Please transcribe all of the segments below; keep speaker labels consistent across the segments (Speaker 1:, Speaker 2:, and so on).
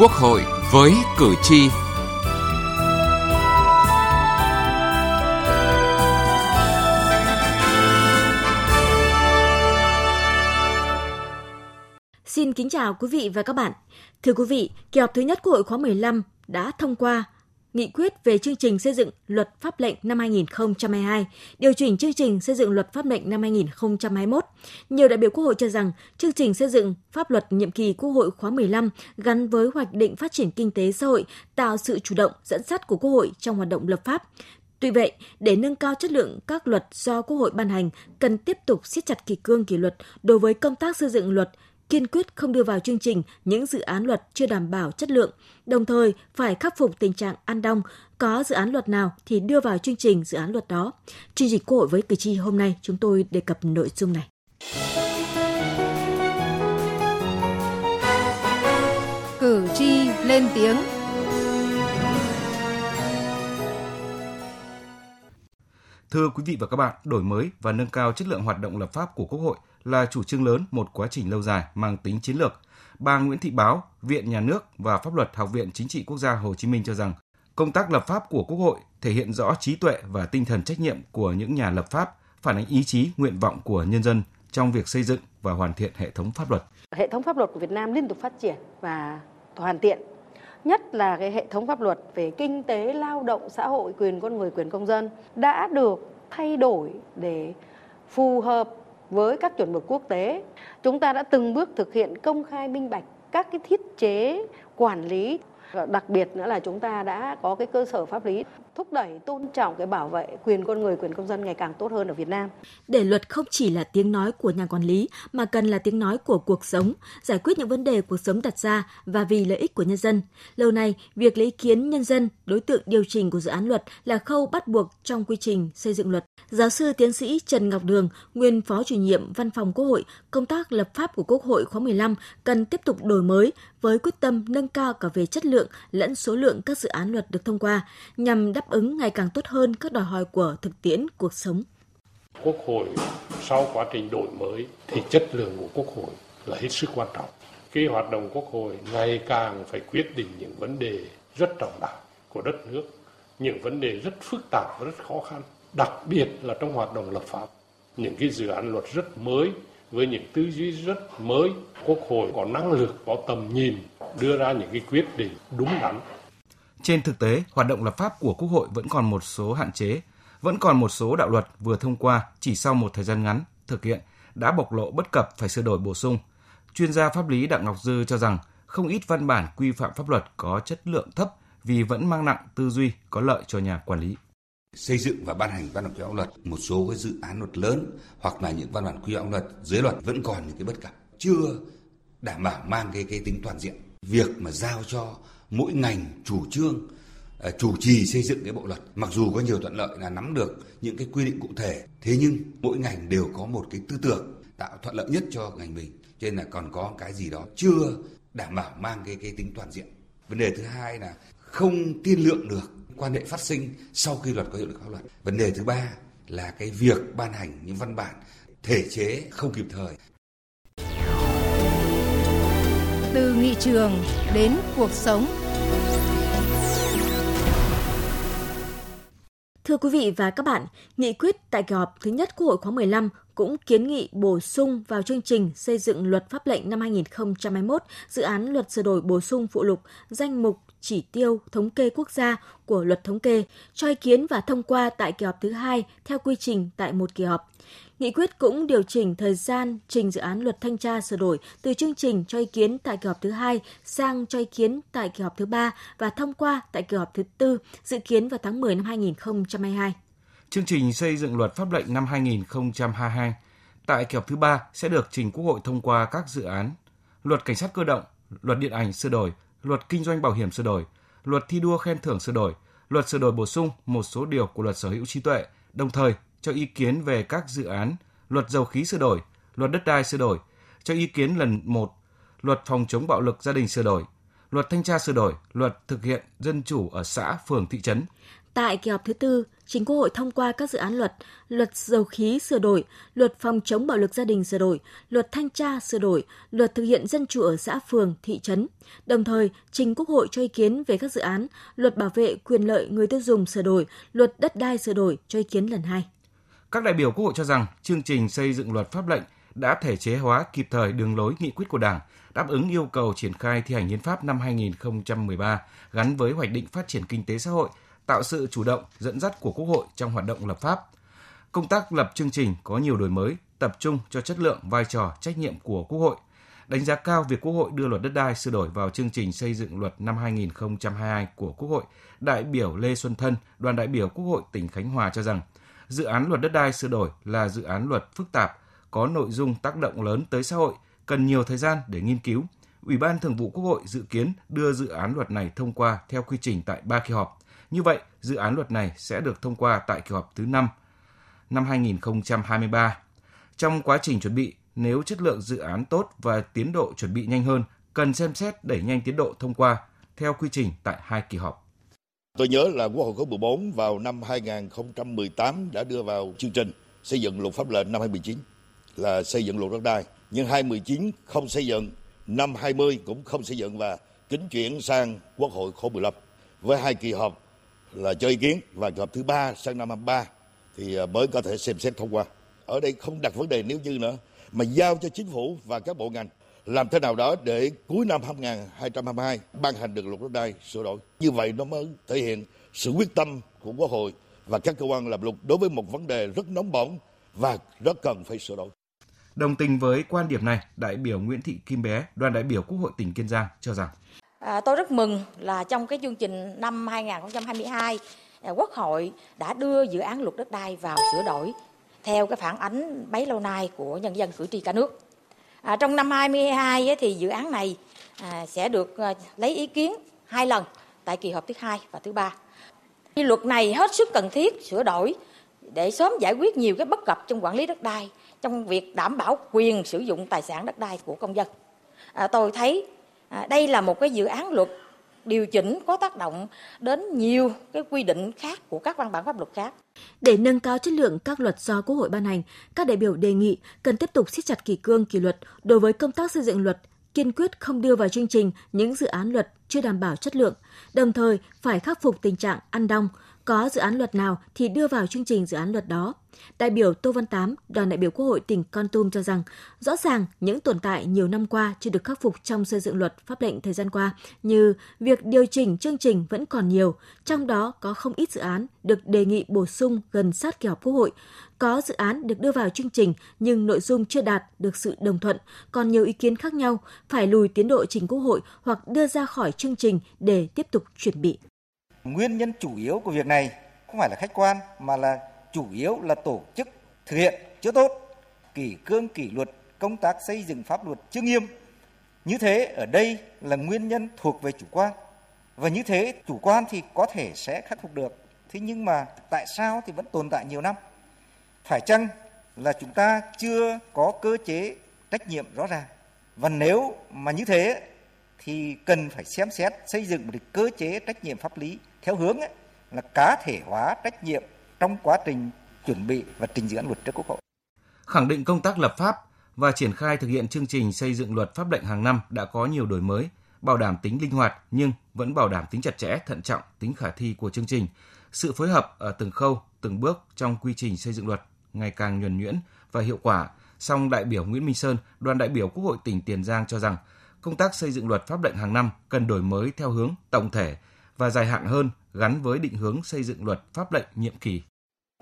Speaker 1: Quốc hội với cử tri. Xin kính chào quý vị và các bạn. Thưa quý vị, kỳ họp thứ nhất Quốc hội khóa 15 đã thông qua nghị quyết về chương trình xây dựng luật pháp lệnh năm 2022, điều chỉnh chương trình xây dựng luật pháp lệnh năm 2021. Nhiều đại biểu Quốc hội cho rằng chương trình xây dựng pháp luật nhiệm kỳ Quốc hội khóa 15 gắn với hoạch định phát triển kinh tế xã hội, tạo sự chủ động dẫn dắt của Quốc hội trong hoạt động lập pháp. Tuy vậy, để nâng cao chất lượng các luật do Quốc hội ban hành, cần tiếp tục siết chặt kỷ cương kỷ luật đối với công tác xây dựng luật, kiên quyết không đưa vào chương trình những dự án luật chưa đảm bảo chất lượng, đồng thời phải khắc phục tình trạng ăn đông, có dự án luật nào thì đưa vào chương trình dự án luật đó. Chương trình Quốc hội với cử tri hôm nay chúng tôi đề cập nội dung này.
Speaker 2: Cử tri lên tiếng
Speaker 3: Thưa quý vị và các bạn, đổi mới và nâng cao chất lượng hoạt động lập pháp của Quốc hội là chủ trương lớn một quá trình lâu dài mang tính chiến lược. Bà Nguyễn Thị Báo, Viện Nhà nước và Pháp luật Học viện Chính trị Quốc gia Hồ Chí Minh cho rằng, công tác lập pháp của Quốc hội thể hiện rõ trí tuệ và tinh thần trách nhiệm của những nhà lập pháp, phản ánh ý chí, nguyện vọng của nhân dân trong việc xây dựng và hoàn thiện hệ thống pháp luật.
Speaker 4: Hệ thống pháp luật của Việt Nam liên tục phát triển và hoàn thiện nhất là cái hệ thống pháp luật về kinh tế, lao động, xã hội, quyền con người, quyền công dân đã được thay đổi để phù hợp với các chuẩn mực quốc tế. Chúng ta đã từng bước thực hiện công khai minh bạch các cái thiết chế quản lý đặc biệt nữa là chúng ta đã có cái cơ sở pháp lý thúc đẩy tôn trọng cái bảo vệ quyền con người quyền công dân ngày càng tốt hơn ở Việt Nam.
Speaker 1: Để luật không chỉ là tiếng nói của nhà quản lý mà cần là tiếng nói của cuộc sống, giải quyết những vấn đề cuộc sống đặt ra và vì lợi ích của nhân dân. Lâu nay, việc lấy ý kiến nhân dân, đối tượng điều chỉnh của dự án luật là khâu bắt buộc trong quy trình xây dựng luật. Giáo sư tiến sĩ Trần Ngọc Đường, nguyên phó chủ nhiệm Văn phòng Quốc hội, công tác lập pháp của Quốc hội khóa 15 cần tiếp tục đổi mới với quyết tâm nâng cao cả về chất lượng lẫn số lượng các dự án luật được thông qua nhằm đáp ứng ngày càng tốt hơn các đòi hỏi của thực tiễn cuộc sống.
Speaker 5: Quốc hội sau quá trình đổi mới thì chất lượng của Quốc hội là hết sức quan trọng. Cái hoạt động Quốc hội ngày càng phải quyết định những vấn đề rất trọng đại của đất nước, những vấn đề rất phức tạp và rất khó khăn, đặc biệt là trong hoạt động lập pháp. Những cái dự án luật rất mới với những tư duy rất mới, Quốc hội có năng lực, có tầm nhìn đưa ra những cái quyết định đúng đắn
Speaker 3: trên thực tế, hoạt động lập pháp của Quốc hội vẫn còn một số hạn chế, vẫn còn một số đạo luật vừa thông qua chỉ sau một thời gian ngắn thực hiện đã bộc lộ bất cập phải sửa đổi bổ sung. Chuyên gia pháp lý Đặng Ngọc Dư cho rằng không ít văn bản quy phạm pháp luật có chất lượng thấp vì vẫn mang nặng tư duy có lợi cho nhà quản lý.
Speaker 6: Xây dựng và ban hành văn bản quy phạm luật, một số cái dự án luật lớn hoặc là những văn bản quy phạm luật dưới luật vẫn còn những cái bất cập, chưa đảm bảo mang cái cái tính toàn diện. Việc mà giao cho mỗi ngành chủ trương à, chủ trì xây dựng cái bộ luật mặc dù có nhiều thuận lợi là nắm được những cái quy định cụ thể thế nhưng mỗi ngành đều có một cái tư tưởng tạo thuận lợi nhất cho ngành mình cho nên là còn có cái gì đó chưa đảm bảo mang cái cái tính toàn diện vấn đề thứ hai là không tiên lượng được quan hệ phát sinh sau khi luật có hiệu lực pháp luật vấn đề thứ ba là cái việc ban hành những văn bản thể chế không kịp thời
Speaker 2: từ nghị trường đến cuộc sống.
Speaker 1: Thưa quý vị và các bạn, nghị quyết tại kỳ họp thứ nhất Quốc hội khóa 15 cũng kiến nghị bổ sung vào chương trình xây dựng luật pháp lệnh năm 2021 dự án luật sửa đổi bổ sung phụ lục danh mục chỉ tiêu thống kê quốc gia của luật thống kê cho ý kiến và thông qua tại kỳ họp thứ hai theo quy trình tại một kỳ họp. Nghị quyết cũng điều chỉnh thời gian trình dự án luật thanh tra sửa đổi từ chương trình cho ý kiến tại kỳ họp thứ hai sang cho ý kiến tại kỳ họp thứ ba và thông qua tại kỳ họp thứ tư dự kiến vào tháng 10 năm 2022.
Speaker 3: Chương trình xây dựng luật pháp lệnh năm 2022 tại kỳ họp thứ ba sẽ được trình Quốc hội thông qua các dự án Luật Cảnh sát cơ động, Luật Điện ảnh sửa đổi, Luật Kinh doanh bảo hiểm sửa đổi, Luật thi đua khen thưởng sửa đổi, Luật sửa đổi bổ sung một số điều của Luật sở hữu trí tuệ, đồng thời cho ý kiến về các dự án Luật dầu khí sửa đổi, Luật đất đai sửa đổi, cho ý kiến lần một Luật phòng chống bạo lực gia đình sửa đổi, Luật thanh tra sửa đổi, Luật thực hiện dân chủ ở xã, phường, thị trấn.
Speaker 1: Tại kỳ họp thứ tư, chính Quốc hội thông qua các dự án luật, luật dầu khí sửa đổi, luật phòng chống bạo lực gia đình sửa đổi, luật thanh tra sửa đổi, luật thực hiện dân chủ ở xã phường, thị trấn. Đồng thời, trình Quốc hội cho ý kiến về các dự án, luật bảo vệ quyền lợi người tiêu dùng sửa đổi, luật đất đai sửa đổi cho ý kiến lần hai.
Speaker 3: Các đại biểu Quốc hội cho rằng chương trình xây dựng luật pháp lệnh đã thể chế hóa kịp thời đường lối nghị quyết của Đảng, đáp ứng yêu cầu triển khai thi hành hiến pháp năm 2013 gắn với hoạch định phát triển kinh tế xã hội, tạo sự chủ động, dẫn dắt của Quốc hội trong hoạt động lập pháp. Công tác lập chương trình có nhiều đổi mới, tập trung cho chất lượng, vai trò, trách nhiệm của Quốc hội. Đánh giá cao việc Quốc hội đưa luật đất đai sửa đổi vào chương trình xây dựng luật năm 2022 của Quốc hội, đại biểu Lê Xuân Thân, đoàn đại biểu Quốc hội tỉnh Khánh Hòa cho rằng, dự án luật đất đai sửa đổi là dự án luật phức tạp, có nội dung tác động lớn tới xã hội, cần nhiều thời gian để nghiên cứu. Ủy ban Thường vụ Quốc hội dự kiến đưa dự án luật này thông qua theo quy trình tại ba kỳ họp. Như vậy, dự án luật này sẽ được thông qua tại kỳ họp thứ 5 năm 2023. Trong quá trình chuẩn bị, nếu chất lượng dự án tốt và tiến độ chuẩn bị nhanh hơn, cần xem xét đẩy nhanh tiến độ thông qua theo quy trình tại hai kỳ họp.
Speaker 7: Tôi nhớ là Quốc hội khóa 14 vào năm 2018 đã đưa vào chương trình xây dựng luật pháp lệnh năm 2019 là xây dựng luật đất đai. Nhưng 2019 không xây dựng, năm 20 cũng không xây dựng và kính chuyển sang Quốc hội khóa 15 với hai kỳ họp là cho ý kiến và kỳ họp thứ ba sang năm 23 thì à, mới có thể xem xét thông qua. Ở đây không đặt vấn đề nếu như nữa mà giao cho chính phủ và các bộ ngành làm thế nào đó để cuối năm 2022 ban hành được luật đất đai sửa đổi. Như vậy nó mới thể hiện sự quyết tâm của Quốc hội và các cơ quan làm luật đối với một vấn đề rất nóng bỏng và rất cần phải sửa đổi.
Speaker 3: Đồng tình với quan điểm này, đại biểu Nguyễn Thị Kim Bé, đoàn đại biểu Quốc hội tỉnh Kiên Giang cho rằng
Speaker 8: À, tôi rất mừng là trong cái chương trình năm 2022, à, Quốc hội đã đưa dự án luật đất đai vào sửa đổi theo cái phản ánh bấy lâu nay của nhân dân cử tri cả nước. À, trong năm 2022 ấy, thì dự án này à, sẽ được à, lấy ý kiến hai lần tại kỳ họp thứ hai và thứ ba. Luật này hết sức cần thiết sửa đổi để sớm giải quyết nhiều cái bất cập trong quản lý đất đai trong việc đảm bảo quyền sử dụng tài sản đất đai của công dân. À, tôi thấy à, đây là một cái dự án luật điều chỉnh có tác động đến nhiều cái quy định khác của các văn bản pháp luật khác.
Speaker 1: Để nâng cao chất lượng các luật do Quốc hội ban hành, các đại biểu đề nghị cần tiếp tục siết chặt kỷ cương kỷ luật đối với công tác xây dựng luật, kiên quyết không đưa vào chương trình những dự án luật chưa đảm bảo chất lượng, đồng thời phải khắc phục tình trạng ăn đong, có dự án luật nào thì đưa vào chương trình dự án luật đó. Đại biểu Tô Văn Tám, đoàn đại biểu Quốc hội tỉnh Con Tum cho rằng, rõ ràng những tồn tại nhiều năm qua chưa được khắc phục trong xây dựng luật pháp lệnh thời gian qua như việc điều chỉnh chương trình vẫn còn nhiều, trong đó có không ít dự án được đề nghị bổ sung gần sát kỳ họp Quốc hội. Có dự án được đưa vào chương trình nhưng nội dung chưa đạt được sự đồng thuận, còn nhiều ý kiến khác nhau, phải lùi tiến độ trình Quốc hội hoặc đưa ra khỏi chương trình để tiếp tục chuẩn bị.
Speaker 9: Nguyên nhân chủ yếu của việc này không phải là khách quan mà là chủ yếu là tổ chức thực hiện chưa tốt, kỷ cương kỷ luật công tác xây dựng pháp luật chưa nghiêm. Như thế ở đây là nguyên nhân thuộc về chủ quan. Và như thế chủ quan thì có thể sẽ khắc phục được. Thế nhưng mà tại sao thì vẫn tồn tại nhiều năm? Phải chăng là chúng ta chưa có cơ chế trách nhiệm rõ ràng? Và nếu mà như thế thì cần phải xem xét xây dựng một cơ chế trách nhiệm pháp lý theo hướng ấy, là cá thể hóa trách nhiệm trong quá trình chuẩn bị và trình dự án luật trước Quốc hội.
Speaker 3: Khẳng định công tác lập pháp và triển khai thực hiện chương trình xây dựng luật pháp lệnh hàng năm đã có nhiều đổi mới, bảo đảm tính linh hoạt nhưng vẫn bảo đảm tính chặt chẽ, thận trọng, tính khả thi của chương trình. Sự phối hợp ở từng khâu, từng bước trong quy trình xây dựng luật ngày càng nhuần nhuyễn và hiệu quả. Song đại biểu Nguyễn Minh Sơn, đoàn đại biểu Quốc hội tỉnh Tiền Giang cho rằng công tác xây dựng luật pháp lệnh hàng năm cần đổi mới theo hướng tổng thể và dài hạn hơn gắn với định hướng xây dựng luật pháp lệnh nhiệm kỳ.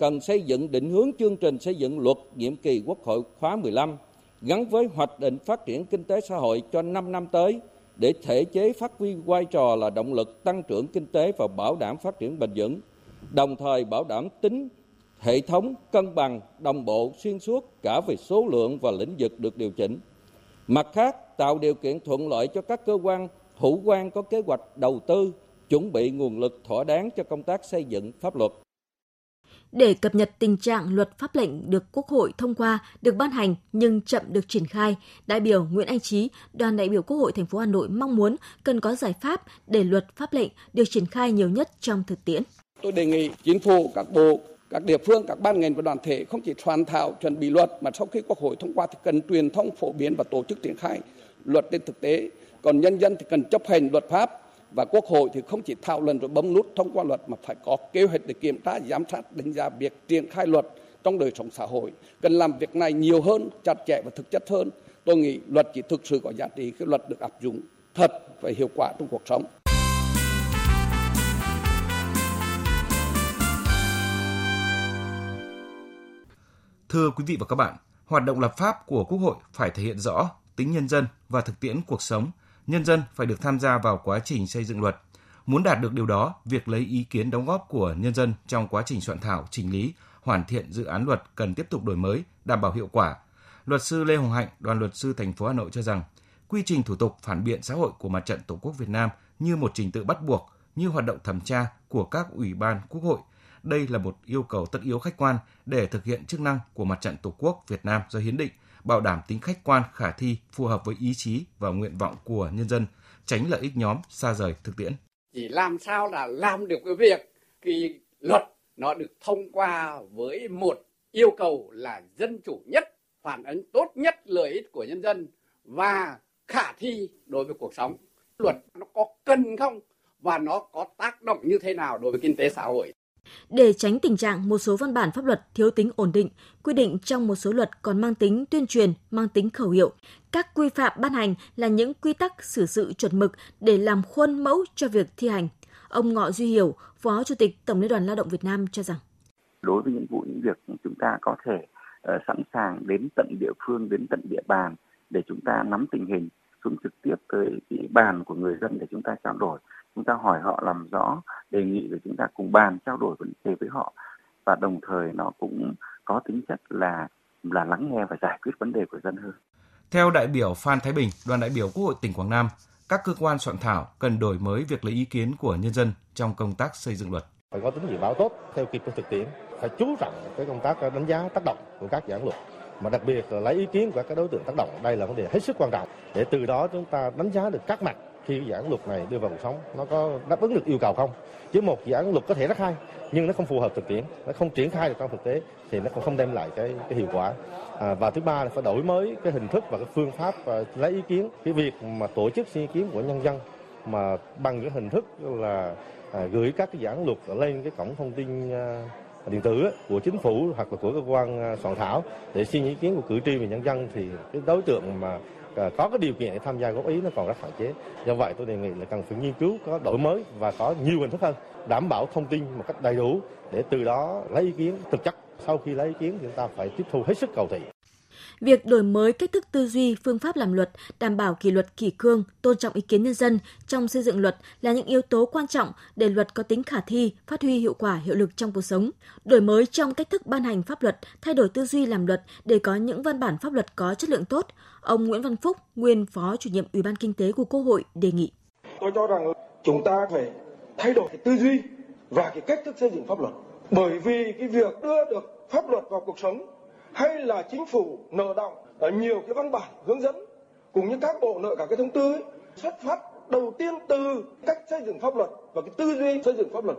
Speaker 10: Cần xây dựng định hướng chương trình xây dựng luật nhiệm kỳ Quốc hội khóa 15 gắn với hoạch định phát triển kinh tế xã hội cho 5 năm tới để thể chế phát huy vai trò là động lực tăng trưởng kinh tế và bảo đảm phát triển bền vững, đồng thời bảo đảm tính hệ thống cân bằng, đồng bộ, xuyên suốt cả về số lượng và lĩnh vực được điều chỉnh. Mặt khác, tạo điều kiện thuận lợi cho các cơ quan hữu quan có kế hoạch đầu tư, chuẩn bị nguồn lực thỏa đáng cho công tác xây dựng pháp luật.
Speaker 1: Để cập nhật tình trạng luật pháp lệnh được Quốc hội thông qua, được ban hành nhưng chậm được triển khai, đại biểu Nguyễn Anh Trí, đoàn đại biểu Quốc hội thành phố Hà Nội mong muốn cần có giải pháp để luật pháp lệnh được triển khai nhiều nhất trong thực tiễn.
Speaker 10: tôi đề nghị chính phủ, các bộ, các địa phương, các ban ngành và đoàn thể không chỉ soạn thảo chuẩn bị luật mà sau khi Quốc hội thông qua thì cần truyền thông phổ biến và tổ chức triển khai luật trên thực tế. Còn nhân dân thì cần chấp hành luật pháp và Quốc hội thì không chỉ thảo luận rồi bấm nút thông qua luật mà phải có kế hoạch để kiểm tra, giám sát, đánh giá việc triển khai luật trong đời sống xã hội. Cần làm việc này nhiều hơn, chặt chẽ và thực chất hơn. Tôi nghĩ luật chỉ thực sự có giá trị khi luật được áp dụng thật và hiệu quả trong cuộc sống.
Speaker 3: Thưa quý vị và các bạn, hoạt động lập pháp của Quốc hội phải thể hiện rõ tính nhân dân và thực tiễn cuộc sống. Nhân dân phải được tham gia vào quá trình xây dựng luật. Muốn đạt được điều đó, việc lấy ý kiến đóng góp của nhân dân trong quá trình soạn thảo, chỉnh lý, hoàn thiện dự án luật cần tiếp tục đổi mới, đảm bảo hiệu quả. Luật sư Lê Hồng Hạnh, đoàn luật sư thành phố Hà Nội cho rằng, quy trình thủ tục phản biện xã hội của Mặt trận Tổ quốc Việt Nam như một trình tự bắt buộc, như hoạt động thẩm tra của các ủy ban quốc hội – đây là một yêu cầu tất yếu khách quan để thực hiện chức năng của Mặt trận Tổ quốc Việt Nam do hiến định, bảo đảm tính khách quan, khả thi, phù hợp với ý chí và nguyện vọng của nhân dân, tránh lợi ích nhóm xa rời thực tiễn.
Speaker 11: Chỉ làm sao là làm được cái việc khi luật nó được thông qua với một yêu cầu là dân chủ nhất, phản ánh tốt nhất lợi ích của nhân dân và khả thi đối với cuộc sống. Luật nó có cần không và nó có tác động như thế nào đối với kinh tế xã hội.
Speaker 1: Để tránh tình trạng một số văn bản pháp luật thiếu tính ổn định, quy định trong một số luật còn mang tính tuyên truyền, mang tính khẩu hiệu, các quy phạm ban hành là những quy tắc xử sự chuẩn mực để làm khuôn mẫu cho việc thi hành. Ông Ngọ Duy Hiểu, Phó Chủ tịch Tổng Liên đoàn Lao động Việt Nam cho rằng
Speaker 12: đối với những vụ những việc chúng ta có thể uh, sẵn sàng đến tận địa phương đến tận địa bàn để chúng ta nắm tình hình xuống trực tiếp tới địa bàn của người dân để chúng ta trao đổi chúng ta hỏi họ làm rõ đề nghị rồi chúng ta cùng bàn trao đổi vấn đề với họ và đồng thời nó cũng có tính chất là là lắng nghe và giải quyết vấn đề của dân hơn.
Speaker 3: Theo đại biểu Phan Thái Bình, đoàn đại biểu Quốc hội tỉnh Quảng Nam, các cơ quan soạn thảo cần đổi mới việc lấy ý kiến của nhân dân trong công tác xây dựng luật.
Speaker 13: Phải có tính dự báo tốt theo kịp với thực tiễn, phải chú trọng cái công tác đánh giá tác động của các dự án luật mà đặc biệt là lấy ý kiến của các đối tượng tác động đây là vấn đề hết sức quan trọng để từ đó chúng ta đánh giá được các mặt khi dự án luật này đưa vào cuộc sống nó có đáp ứng được yêu cầu không? Chứ một dự án luật có thể rất hay nhưng nó không phù hợp thực tiễn nó không triển khai được trong thực tế thì nó cũng không đem lại cái, cái hiệu quả. À, và thứ ba là phải đổi mới cái hình thức và cái phương pháp và lấy ý kiến. Cái việc mà tổ chức xin ý kiến của nhân dân mà bằng cái hình thức là à, gửi các cái dự án luật lên cái cổng thông tin à, điện tử của chính phủ hoặc là của cơ quan à, soạn thảo để xin ý kiến của cử tri và nhân dân thì cái đối tượng mà à, có cái điều kiện để tham gia góp ý nó còn rất hạn chế. Do vậy tôi đề nghị là cần phải nghiên cứu có đổi mới và có nhiều hình thức hơn, đảm bảo thông tin một cách đầy đủ để từ đó lấy ý kiến thực chất. Sau khi lấy ý kiến thì chúng ta phải tiếp thu hết sức cầu thị.
Speaker 1: Việc đổi mới cách thức tư duy, phương pháp làm luật, đảm bảo kỷ luật kỷ cương, tôn trọng ý kiến nhân dân trong xây dựng luật là những yếu tố quan trọng để luật có tính khả thi, phát huy hiệu quả hiệu lực trong cuộc sống. Đổi mới trong cách thức ban hành pháp luật, thay đổi tư duy làm luật để có những văn bản pháp luật có chất lượng tốt, ông Nguyễn Văn Phúc, nguyên Phó chủ nhiệm Ủy ban Kinh tế của Quốc hội đề nghị.
Speaker 14: Tôi cho rằng chúng ta phải thay đổi cái tư duy và cái cách thức xây dựng pháp luật. Bởi vì cái việc đưa được pháp luật vào cuộc sống hay là chính phủ nợ động ở nhiều cái văn bản hướng dẫn cùng những các bộ nợ cả cái thông tư ấy, xuất phát đầu tiên từ cách xây dựng pháp luật và cái tư duy xây dựng pháp luật.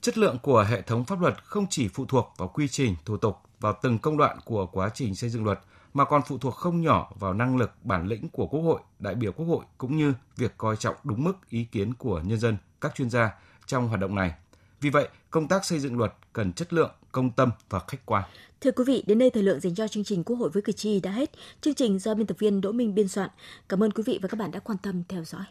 Speaker 3: Chất lượng của hệ thống pháp luật không chỉ phụ thuộc vào quy trình, thủ tục, vào từng công đoạn của quá trình xây dựng luật mà còn phụ thuộc không nhỏ vào năng lực, bản lĩnh của Quốc hội, đại biểu Quốc hội cũng như việc coi trọng đúng mức ý kiến của nhân dân, các chuyên gia trong hoạt động này. Vì vậy, công tác xây dựng luật cần chất lượng, công tâm và khách quan.
Speaker 1: Thưa quý vị, đến đây thời lượng dành cho chương trình Quốc hội với cử tri đã hết. Chương trình do biên tập viên Đỗ Minh biên soạn. Cảm ơn quý vị và các bạn đã quan tâm theo dõi.